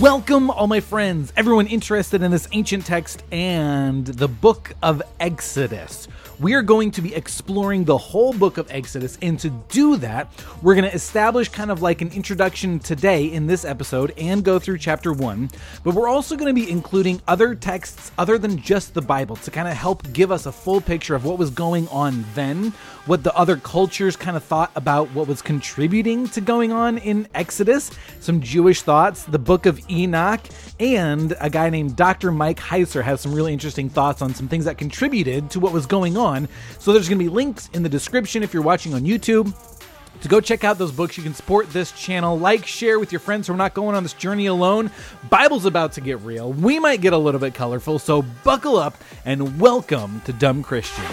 Welcome, all my friends, everyone interested in this ancient text and the book of Exodus. We are going to be exploring the whole book of Exodus, and to do that, we're going to establish kind of like an introduction today in this episode and go through chapter one. But we're also going to be including other texts other than just the Bible to kind of help give us a full picture of what was going on then, what the other cultures kind of thought about what was contributing to going on in Exodus, some Jewish thoughts, the book of Enoch, and a guy named Dr. Mike Heiser has some really interesting thoughts on some things that contributed to what was going on. So there's going to be links in the description if you're watching on YouTube to go check out those books. You can support this channel, like, share with your friends so we're not going on this journey alone. Bible's about to get real. We might get a little bit colorful, so buckle up and welcome to Dumb Christian.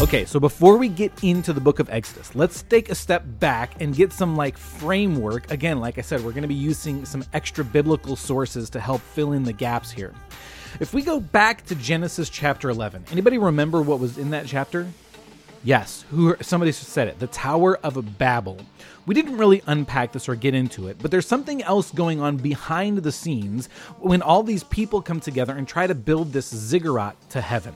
Okay, so before we get into the book of Exodus, let's take a step back and get some like framework. Again, like I said, we're going to be using some extra biblical sources to help fill in the gaps here. If we go back to Genesis chapter 11, anybody remember what was in that chapter? Yes, who somebody said it, the Tower of Babel. We didn't really unpack this or get into it, but there's something else going on behind the scenes when all these people come together and try to build this ziggurat to heaven.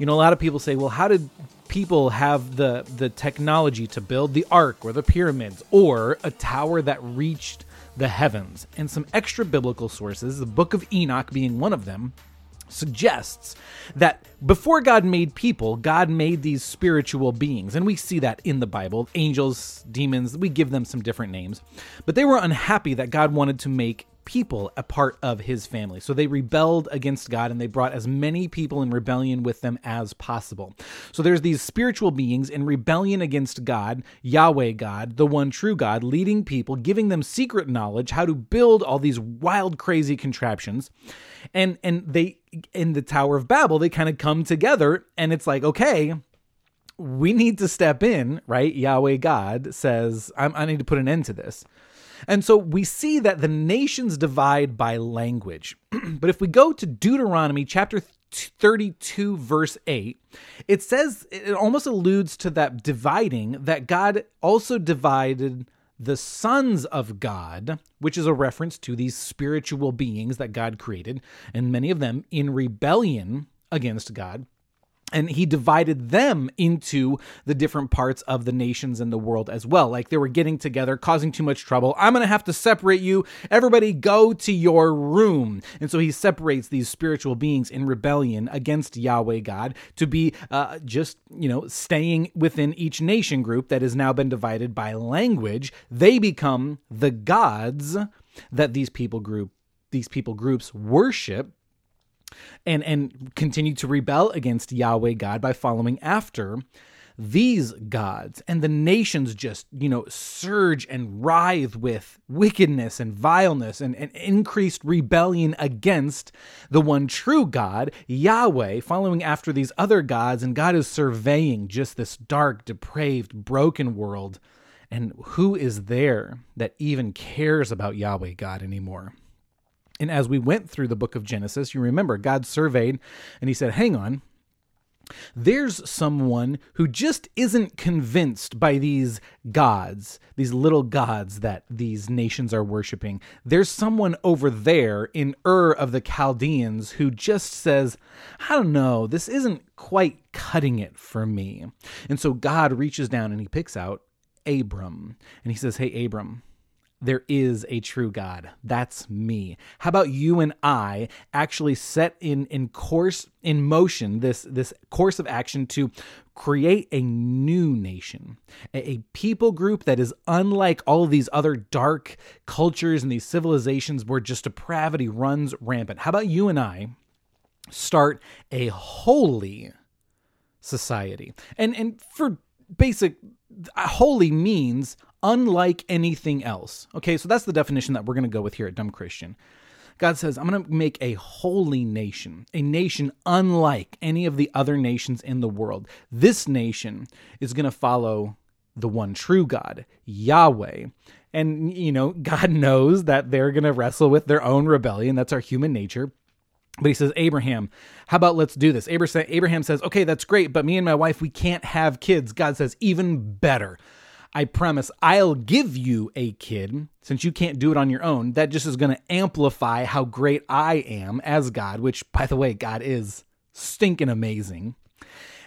You know, a lot of people say, well, how did people have the the technology to build the ark or the pyramids or a tower that reached the heavens? And some extra biblical sources, the book of Enoch being one of them, suggests that before God made people, God made these spiritual beings. And we see that in the Bible angels, demons, we give them some different names. But they were unhappy that God wanted to make people a part of his family. So they rebelled against God and they brought as many people in rebellion with them as possible. So there's these spiritual beings in rebellion against God, Yahweh God, the one true God, leading people, giving them secret knowledge how to build all these wild crazy contraptions. And and they in the Tower of Babel, they kind of come together and it's like, okay, we need to step in, right? Yahweh God says, i need to put an end to this. And so we see that the nations divide by language. but if we go to Deuteronomy chapter 32 verse 8 it says it almost alludes to that dividing that God also divided the sons of God, which is a reference to these spiritual beings that God created, and many of them in rebellion against God and he divided them into the different parts of the nations in the world as well. Like they were getting together, causing too much trouble. I'm going to have to separate you. Everybody go to your room. And so he separates these spiritual beings in rebellion against Yahweh God to be uh, just, you know, staying within each nation group that has now been divided by language. They become the gods that these people group these people groups worship and and continue to rebel against Yahweh God by following after these gods. And the nations just you know surge and writhe with wickedness and vileness and, and increased rebellion against the one true god yahweh following after these other gods. And god is surveying just this dark depraved broken world. And who is there that even cares about yahweh god anymore and as we went through the book of Genesis, you remember God surveyed and he said, Hang on, there's someone who just isn't convinced by these gods, these little gods that these nations are worshiping. There's someone over there in Ur of the Chaldeans who just says, I don't know, this isn't quite cutting it for me. And so God reaches down and he picks out Abram and he says, Hey, Abram, there is a true God. That's me. How about you and I actually set in in course in motion this this course of action to create a new nation, a, a people group that is unlike all of these other dark cultures and these civilizations where just depravity runs rampant. How about you and I start a holy society? And and for basic holy means unlike anything else. Okay, so that's the definition that we're going to go with here at Dumb Christian. God says, I'm going to make a holy nation, a nation unlike any of the other nations in the world. This nation is going to follow the one true God, Yahweh. And, you know, God knows that they're going to wrestle with their own rebellion. That's our human nature. But he says, Abraham, how about let's do this? Abraham says, okay, that's great, but me and my wife, we can't have kids. God says, even better. I promise I'll give you a kid since you can't do it on your own. That just is going to amplify how great I am as God, which, by the way, God is stinking amazing.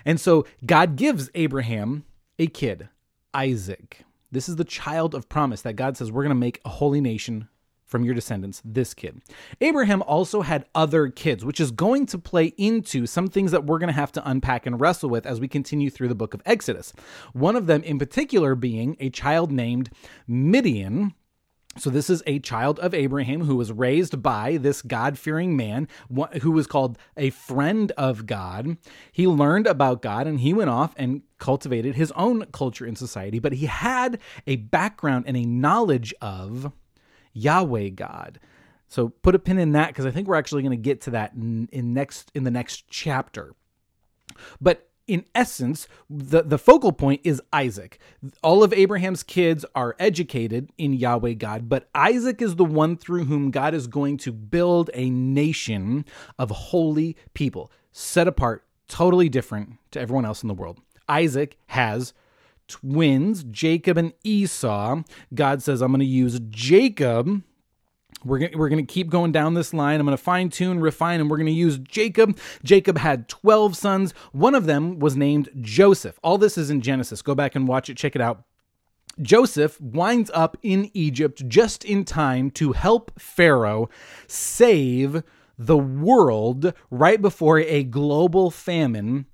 And so God gives Abraham a kid, Isaac. This is the child of promise that God says we're going to make a holy nation from your descendants, this kid. Abraham also had other kids, which is going to play into some things that we're going to have to unpack and wrestle with as we continue through the book of Exodus. One of them, in particular, being a child named Midian. So, this is a child of Abraham who was raised by this God fearing man who was called a friend of God. He learned about God and he went off and cultivated his own culture in society, but he had a background and a knowledge of Yahweh God. So put a pin in that because I think we're actually going to get to that in, in next in the next chapter. But in essence, the, the focal point is Isaac. All of Abraham's kids are educated in Yahweh God, but Isaac is the one through whom God is going to build a nation of holy people, set apart, totally different to everyone else in the world. Isaac has twins, Jacob and Esau. God says, I'm going to use Jacob. We're going we're to keep going down this line. I'm going to fine tune, refine, and we're going to use Jacob. Jacob had 12 sons. One of them was named Joseph. All this is in Genesis. Go back and watch it, check it out. Joseph winds up in Egypt just in time to help Pharaoh save the world right before a global famine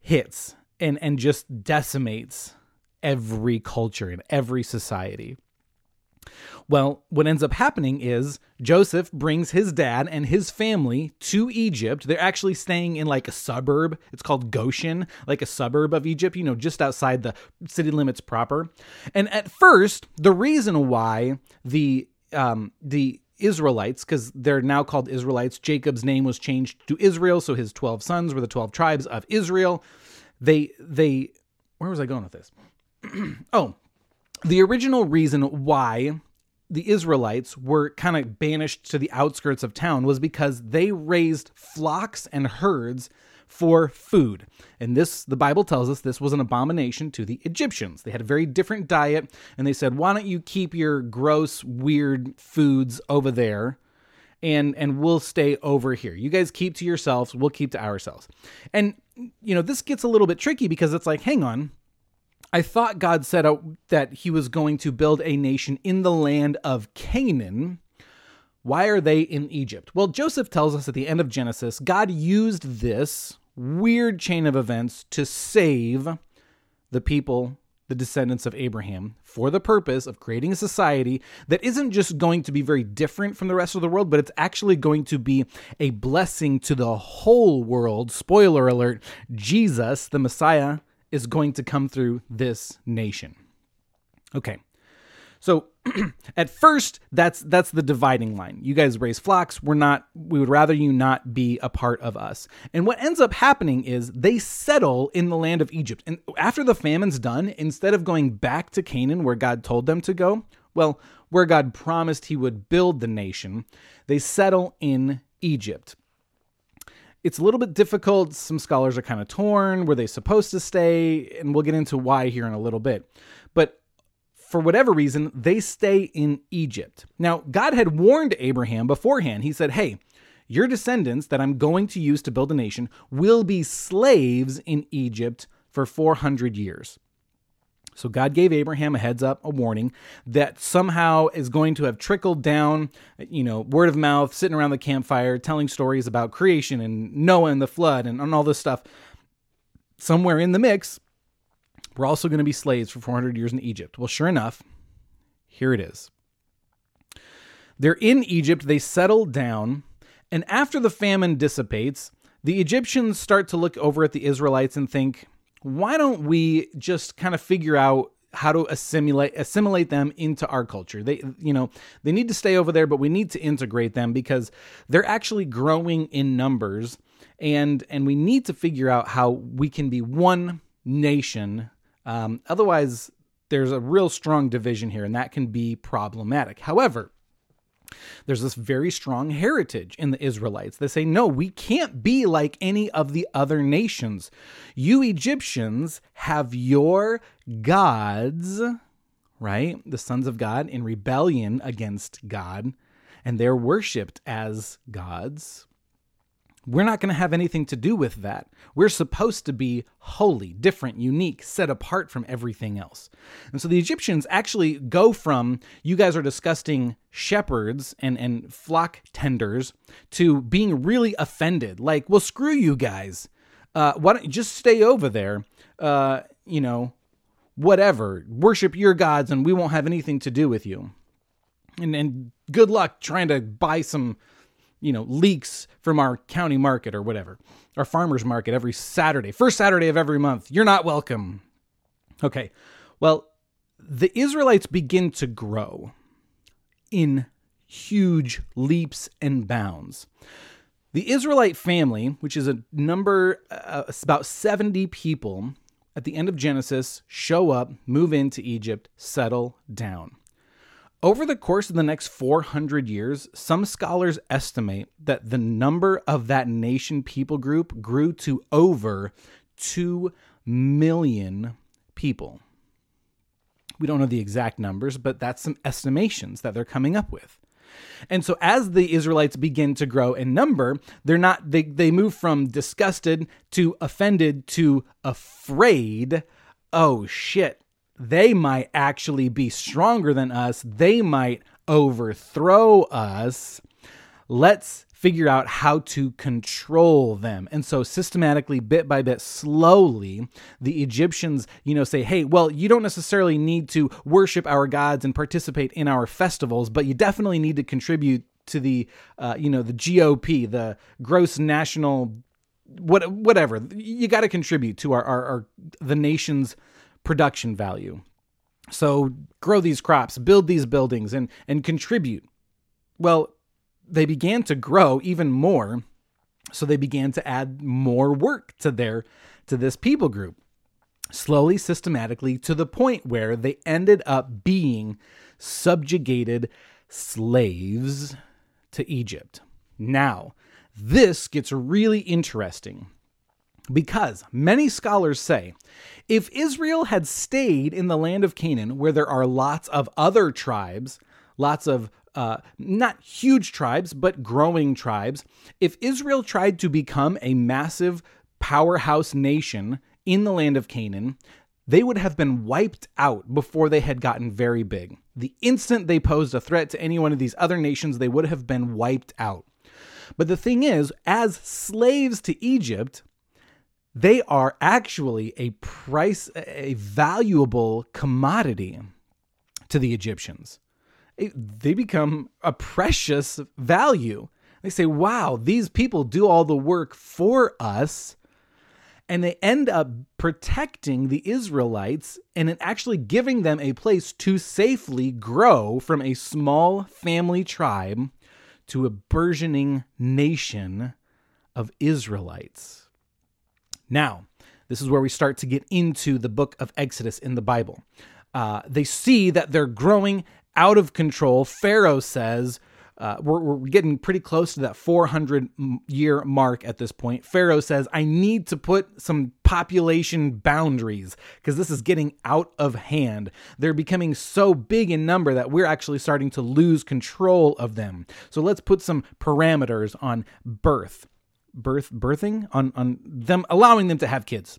hits and, and just decimates every culture, in every society. Well, what ends up happening is Joseph brings his dad and his family to Egypt. They're actually staying in like a suburb. It's called Goshen, like a suburb of Egypt, you know, just outside the city limits proper. And at first, the reason why the um, the Israelites, because they're now called Israelites, Jacob's name was changed to Israel, so his twelve sons were the twelve tribes of Israel. They they where was I going with this? oh, the original reason why the Israelites were kind of banished to the outskirts of town was because they raised flocks and herds for food. And this, the Bible tells us, this was an abomination to the Egyptians. They had a very different diet, and they said, Why don't you keep your gross, weird foods over there? And, and we'll stay over here. You guys keep to yourselves, we'll keep to ourselves. And, you know, this gets a little bit tricky because it's like, hang on, I thought God said uh, that he was going to build a nation in the land of Canaan. Why are they in Egypt? Well, Joseph tells us at the end of Genesis, God used this weird chain of events to save the people, the descendants of Abraham, for the purpose of creating a society that isn't just going to be very different from the rest of the world, but it's actually going to be a blessing to the whole world. Spoiler alert Jesus, the Messiah, is going to come through this nation. Okay. So at first that's that's the dividing line. You guys raise flocks, we're not we would rather you not be a part of us. And what ends up happening is they settle in the land of Egypt. And after the famine's done, instead of going back to Canaan where God told them to go, well, where God promised he would build the nation, they settle in Egypt. It's a little bit difficult. Some scholars are kind of torn. Were they supposed to stay? And we'll get into why here in a little bit. But for whatever reason, they stay in Egypt. Now, God had warned Abraham beforehand. He said, Hey, your descendants that I'm going to use to build a nation will be slaves in Egypt for 400 years. So God gave Abraham a heads up, a warning that somehow is going to have trickled down, you know, word of mouth, sitting around the campfire, telling stories about creation and Noah and the flood and, and all this stuff. Somewhere in the mix, we're also going to be slaves for 400 years in Egypt. Well, sure enough, here it is. They're in Egypt, they settle down, and after the famine dissipates, the Egyptians start to look over at the Israelites and think, why don't we just kind of figure out how to assimilate assimilate them into our culture. They you know, they need to stay over there but we need to integrate them because they're actually growing in numbers and and we need to figure out how we can be one nation. Um, otherwise there's a real strong division here and that can be problematic. However, There's this very strong heritage in the Israelites. They say, no, we can't be like any of the other nations. You Egyptians have your gods, right? The sons of God in rebellion against God, and they're worshiped as gods. We're not going to have anything to do with that. We're supposed to be holy, different, unique, set apart from everything else. And so the Egyptians actually go from you guys are disgusting shepherds and, and flock tenders to being really offended. Like, well, screw you guys. Uh, why don't you just stay over there? Uh, you know, whatever. Worship your gods and we won't have anything to do with you. And, and good luck trying to buy some you know, leeks from our county market or whatever, our farmers market every Saturday, first Saturday of every month. You're not welcome. Okay. Well, the Israelites begin to grow in huge leaps and bounds. The Israelite family, which is a number uh, about 70 people at the end of Genesis, show up, move into Egypt, settle down. Over the course of the next 400 years, some scholars estimate that the number of that nation people group grew to over 2 million people. We don't know the exact numbers, but that's some estimations that they're coming up with. And so as the Israelites begin to grow in number, they're not they they move from disgusted to offended to afraid. Oh shit, they might actually be stronger than us. They might overthrow us. Let's figure out how to control them. And so systematically bit by bit slowly the Egyptians, you know, say, "Hey, well, you don't necessarily need to worship our gods and participate in our festivals, but you definitely need to contribute to the uh, you know, the GOP, the gross national what whatever. You got to contribute to our, our, our the nation's production value. So grow these crops, build these buildings, and, and contribute. Well, they began to grow even more. So they began to add more work to their to this people group. Slowly, systematically, to the point where they ended up being subjugated slaves to Egypt. Now, this gets really interesting because many scholars say if Israel had stayed in the land of Canaan, where there are lots of other tribes, lots of uh, not huge tribes, but growing tribes, if Israel tried to become a massive powerhouse nation in the land of Canaan, they would have been wiped out before they had gotten very big. The instant they posed a threat to any one of these other nations, they would have been wiped out. But the thing is, as slaves to Egypt, they are actually a price, a valuable commodity to the Egyptians. They become a precious value. They say, wow, these people do all the work for us. And they end up protecting the Israelites and actually giving them a place to safely grow from a small family tribe to a burgeoning nation of Israelites. Now, this is where we start to get into the book of Exodus in the Bible. Uh, they see that they're growing out of control. Pharaoh says, uh, we're, we're, getting pretty close to that 400 year mark at this point. Pharaoh says, I need to put some population boundaries because this is getting out of hand. They're becoming so big in number that we're actually starting to lose control of them. So let's put some parameters on birth birth birthing on on them allowing them to have kids.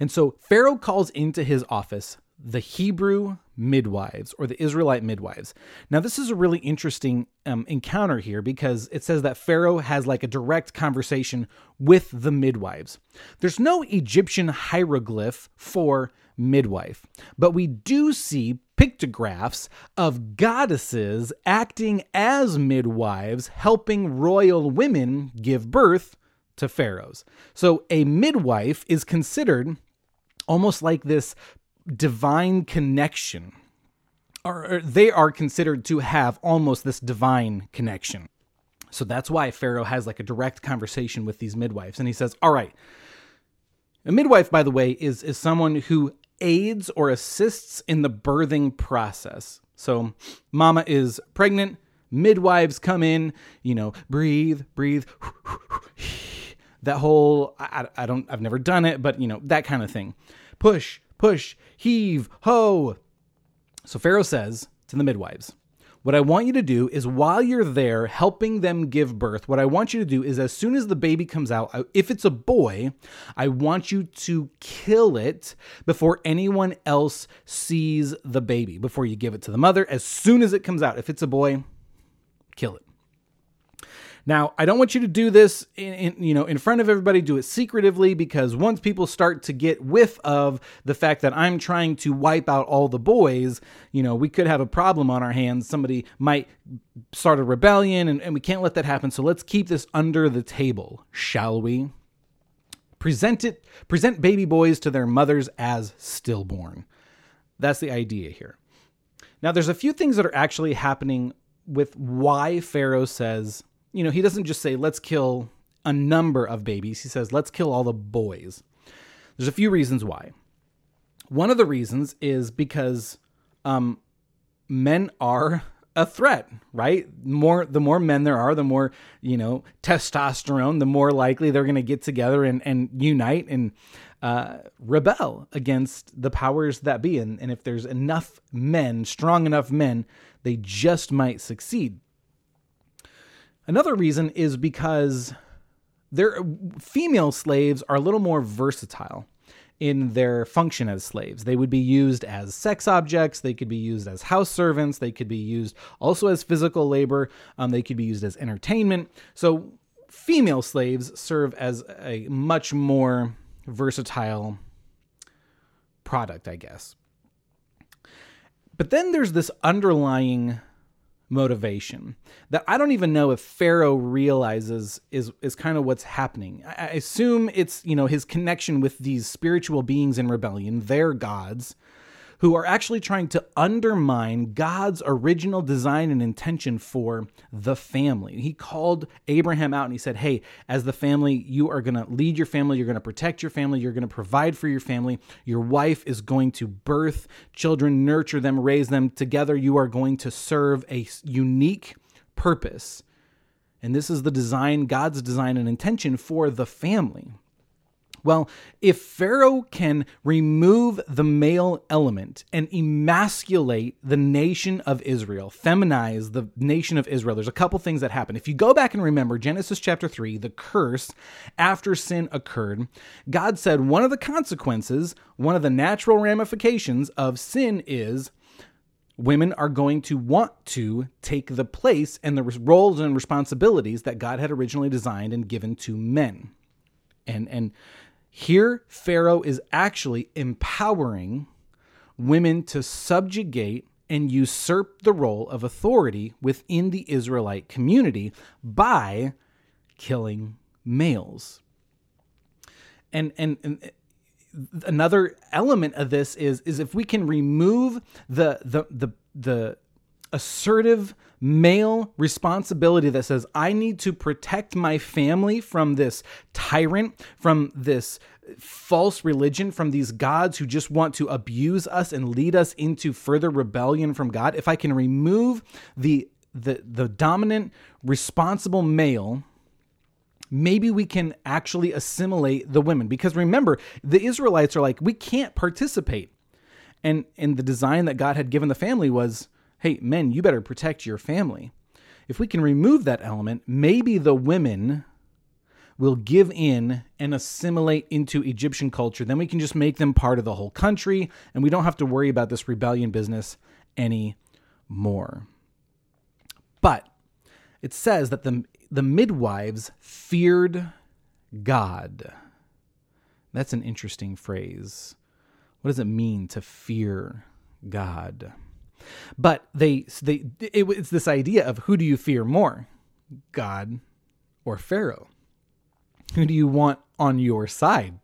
And so Pharaoh calls into his office the Hebrew midwives or the Israelite midwives. Now, this is a really interesting um, encounter here because it says that Pharaoh has like a direct conversation with the midwives. There's no Egyptian hieroglyph for midwife, but we do see pictographs of goddesses acting as midwives, helping royal women give birth to pharaohs. So a midwife is considered almost like this divine connection. Or they are considered to have almost this divine connection. So that's why Pharaoh has like a direct conversation with these midwives. And he says, All right, a midwife, by the way, is, is someone who aids or assists in the birthing process. So, mama is pregnant, midwives come in, you know, breathe, breathe. that whole I, I don't I've never done it, but you know, that kind of thing. Push, push, heave, ho. So Pharaoh says to the midwives, what I want you to do is while you're there helping them give birth, what I want you to do is as soon as the baby comes out, if it's a boy, I want you to kill it before anyone else sees the baby, before you give it to the mother. As soon as it comes out, if it's a boy, kill it. Now, I don't want you to do this in, in, you know in front of everybody. Do it secretively because once people start to get whiff of the fact that I'm trying to wipe out all the boys, you know, we could have a problem on our hands. Somebody might start a rebellion, and, and we can't let that happen. So let's keep this under the table, shall we? Present it, present baby boys to their mothers as stillborn. That's the idea here. Now, there's a few things that are actually happening with why Pharaoh says you know, he doesn't just say, let's kill a number of babies. He says, let's kill all the boys. There's a few reasons why. One of the reasons is because um, men are a threat, right? More the more men there are, the more you know testosterone, the more likely they're going to get together and and unite and uh, rebel against the powers that be. And and if there's enough men, strong enough men, they just might succeed. Another reason is because their female slaves are a little more versatile in their function as slaves. They would be used as sex objects, they could be used as house servants, they could be used also as physical labor, um, they could be used as entertainment. So, female slaves serve as a much more versatile product, I guess. But then there's this underlying motivation that I don't even know if Pharaoh realizes is is kind of what's happening. I, assume it's, you know, his connection with these spiritual beings in rebellion, their gods, who are actually trying to undermine God's original design and intention for the family. He called Abraham out and he said, Hey, as the family, you are going to lead your family, you're going to protect your family, you're going to provide for your family. Your wife is going to birth children, nurture them, raise them. Together, you are going to serve a unique purpose. And this is the design, God's design and intention for the family. Well, if Pharaoh can remove the male element and emasculate the nation of Israel, feminize the nation of Israel, there's a couple things that happen. If you go back and remember Genesis chapter 3, the curse after sin occurred, God said one of the consequences, one of the natural ramifications of sin is women are going to want to take the place and the roles and responsibilities that God had originally designed and given to men. And and here, Pharaoh is actually empowering women to subjugate and usurp the role of authority within the Israelite community by killing males. And, and, and another element of this is is if we can remove the the the the assertive male responsibility that says, I need to protect my family from this tyrant, from this false religion, from these gods who just want to abuse us and lead us into further rebellion from God. If I can remove the the, the dominant responsible male maybe we can actually assimilate the women because remember the israelites are like we can't participate and and the design that god had given the family was hey, men, you better protect your family. If we can remove that element, maybe the women will give in and assimilate into Egyptian culture. Then we can just make them part of the whole country and we don't have to worry about this rebellion business anymore. But it says that the, the midwives feared God. That's an interesting phrase. What does it mean to fear God? But they they it, it's this idea of who do you fear more, God or Pharaoh? Who do you want on your side?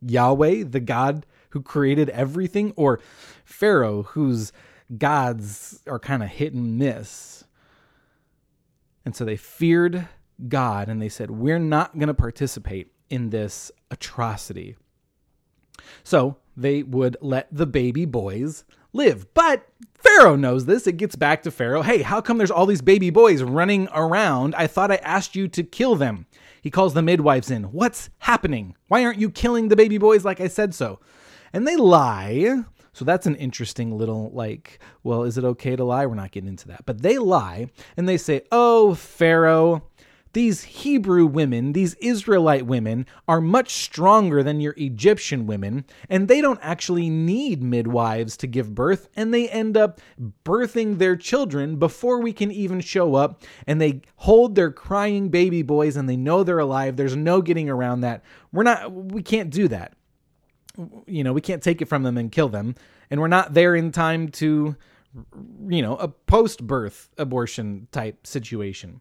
Yahweh, the God who created everything, or Pharaoh, whose gods are kind of hit and miss? And so they feared God and they said, We're not going to participate in this atrocity. So they would let the baby boys live. But Pharaoh knows this. It gets back to Pharaoh. Hey, how come there's all these baby boys running around? I thought I asked you to kill them. He calls the midwives in. What's happening? Why aren't you killing the baby boys like I said so? And they lie. So that's an interesting little, like, well, is it okay to lie? We're not getting into that. But they lie and they say, Oh, Pharaoh, these Hebrew women, these Israelite women, are much stronger than your Egyptian women, and they don't actually need midwives to give birth, and they end up birthing their children before we can even show up, and they hold their crying baby boys and they know they're alive. There's no getting around that. We're not, we can't do that. You know, we can't take it from them and kill them, and we're not there in time to, you know, a post birth abortion type situation.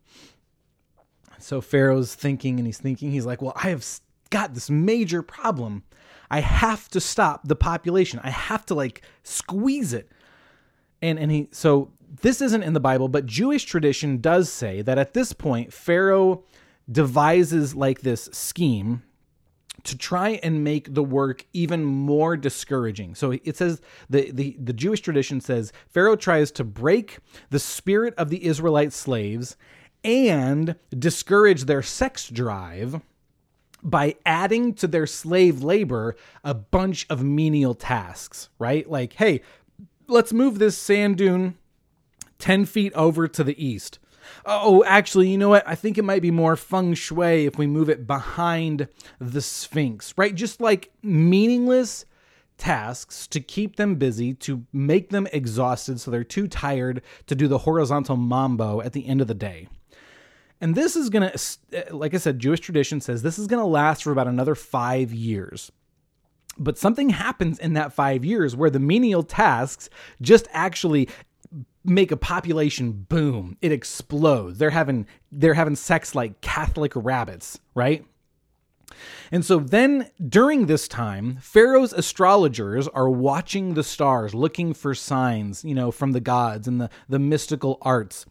So Pharaoh's thinking and he's thinking, he's like, well, I have got this major problem. I have to stop the population. I have to like squeeze it. And and he so this isn't in the Bible, but Jewish tradition does say that at this point Pharaoh devises like this scheme to try and make the work even more discouraging. So it says the, the, the Jewish tradition says Pharaoh tries to break the spirit of the Israelite slaves and discourage their sex drive by adding to their slave labor a bunch of menial tasks, right? Like, hey, let's move this sand dune 10 feet over to the east. Oh, actually, you know what? I think it might be more feng shui if we move it behind the Sphinx, right? Just like meaningless tasks to keep them busy, to make them exhausted so they're too tired to do the horizontal mambo at the end of the day. And this is going to, eh, like I said, Jewish tradition says this is going to last for about another five years. But something happens in that five years where the menial tasks just actually make a population boom. It explodes. They're having they're having sex like Catholic rabbits, right? And so then during this time, Pharaoh's astrologers are watching the stars, looking for signs, you know, from the gods and the, the mystical arts.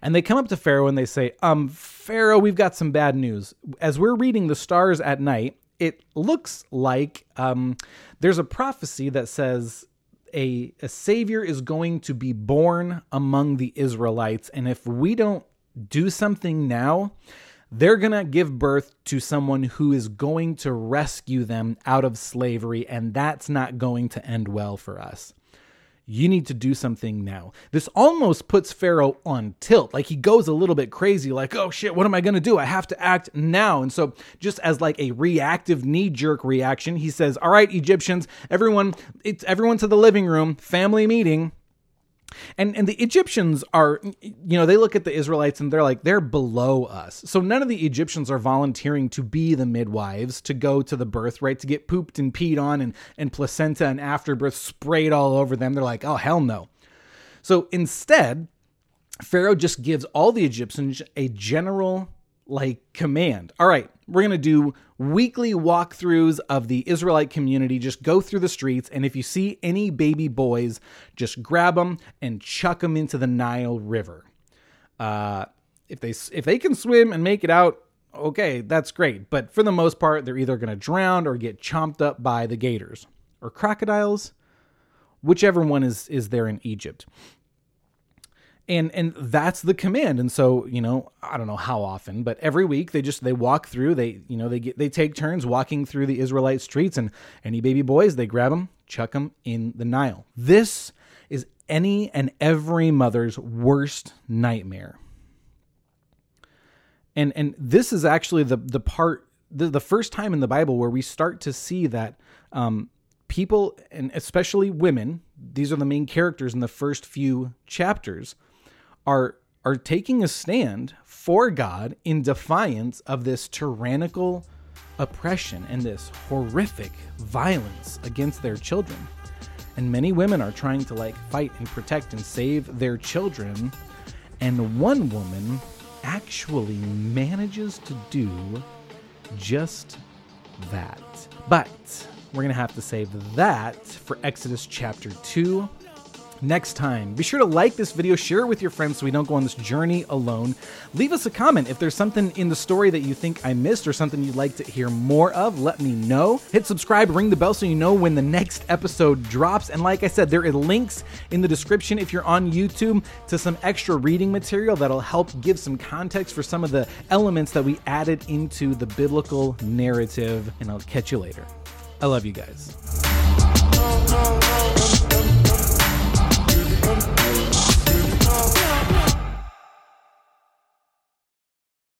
And they come up to Pharaoh and they say, Um, Pharaoh, we've got some bad news. As we're reading the stars at night, it looks like um, there's a prophecy that says a, a savior is going to be born among the Israelites. And if we don't do something now, they're going to give birth to someone who is going to rescue them out of slavery, and that's not going to end well for us. You need to do something now. This almost puts Pharaoh on tilt. Like he goes a little bit crazy, like, oh shit, what am I gonna do? I have to act now. And so, just as like a reactive knee jerk reaction, he says, All right, Egyptians, everyone, it's everyone to the living room, family meeting. And and the Egyptians are you know they look at the Israelites and they're like they're below us. So none of the Egyptians are volunteering to be the midwives to go to the birth right to get pooped and peed on and and placenta and afterbirth sprayed all over them. They're like, "Oh hell no." So instead, Pharaoh just gives all the Egyptians a general like command. All right, we're going to do weekly walkthroughs of the Israelite community. Just go through the streets, and if you see any baby boys, just grab them and chuck them into the Nile River. Uh, if they if they can swim and make it out, okay, that's great. But for the most part, they're either going to drown or get chomped up by the gators or crocodiles, whichever one is is there in Egypt and and that's the command. And so you know i don't know how often but every week they just they walk through they you know they get they take turns walking through the israelite streets and any baby boys they grab them chuck them in the nile. This is any and every mother's worst nightmare. And and this is actually the the part the, the first time in the bible where we start to see that um, people and especially women these are the main characters in the first few chapters are are taking a stand for God in defiance of this tyrannical oppression and this horrific violence against their children. And many women are trying to like fight and protect and save their children. And one woman actually manages to do just that. But we're going to have to save that for Exodus chapter 2 next time. Be sure to like this video, share it with your friends so we don't go on this journey alone. Leave us a comment if there's something in the story that you think I missed or something you'd like to hear more of. Let me know. Hit subscribe, ring the bell so you know when the next episode drops. And like I said, there are links in the description if you're on YouTube to some extra reading material that'll help give some context for some of the elements that we added into the biblical narrative. And I'll catch you later. I love you guys.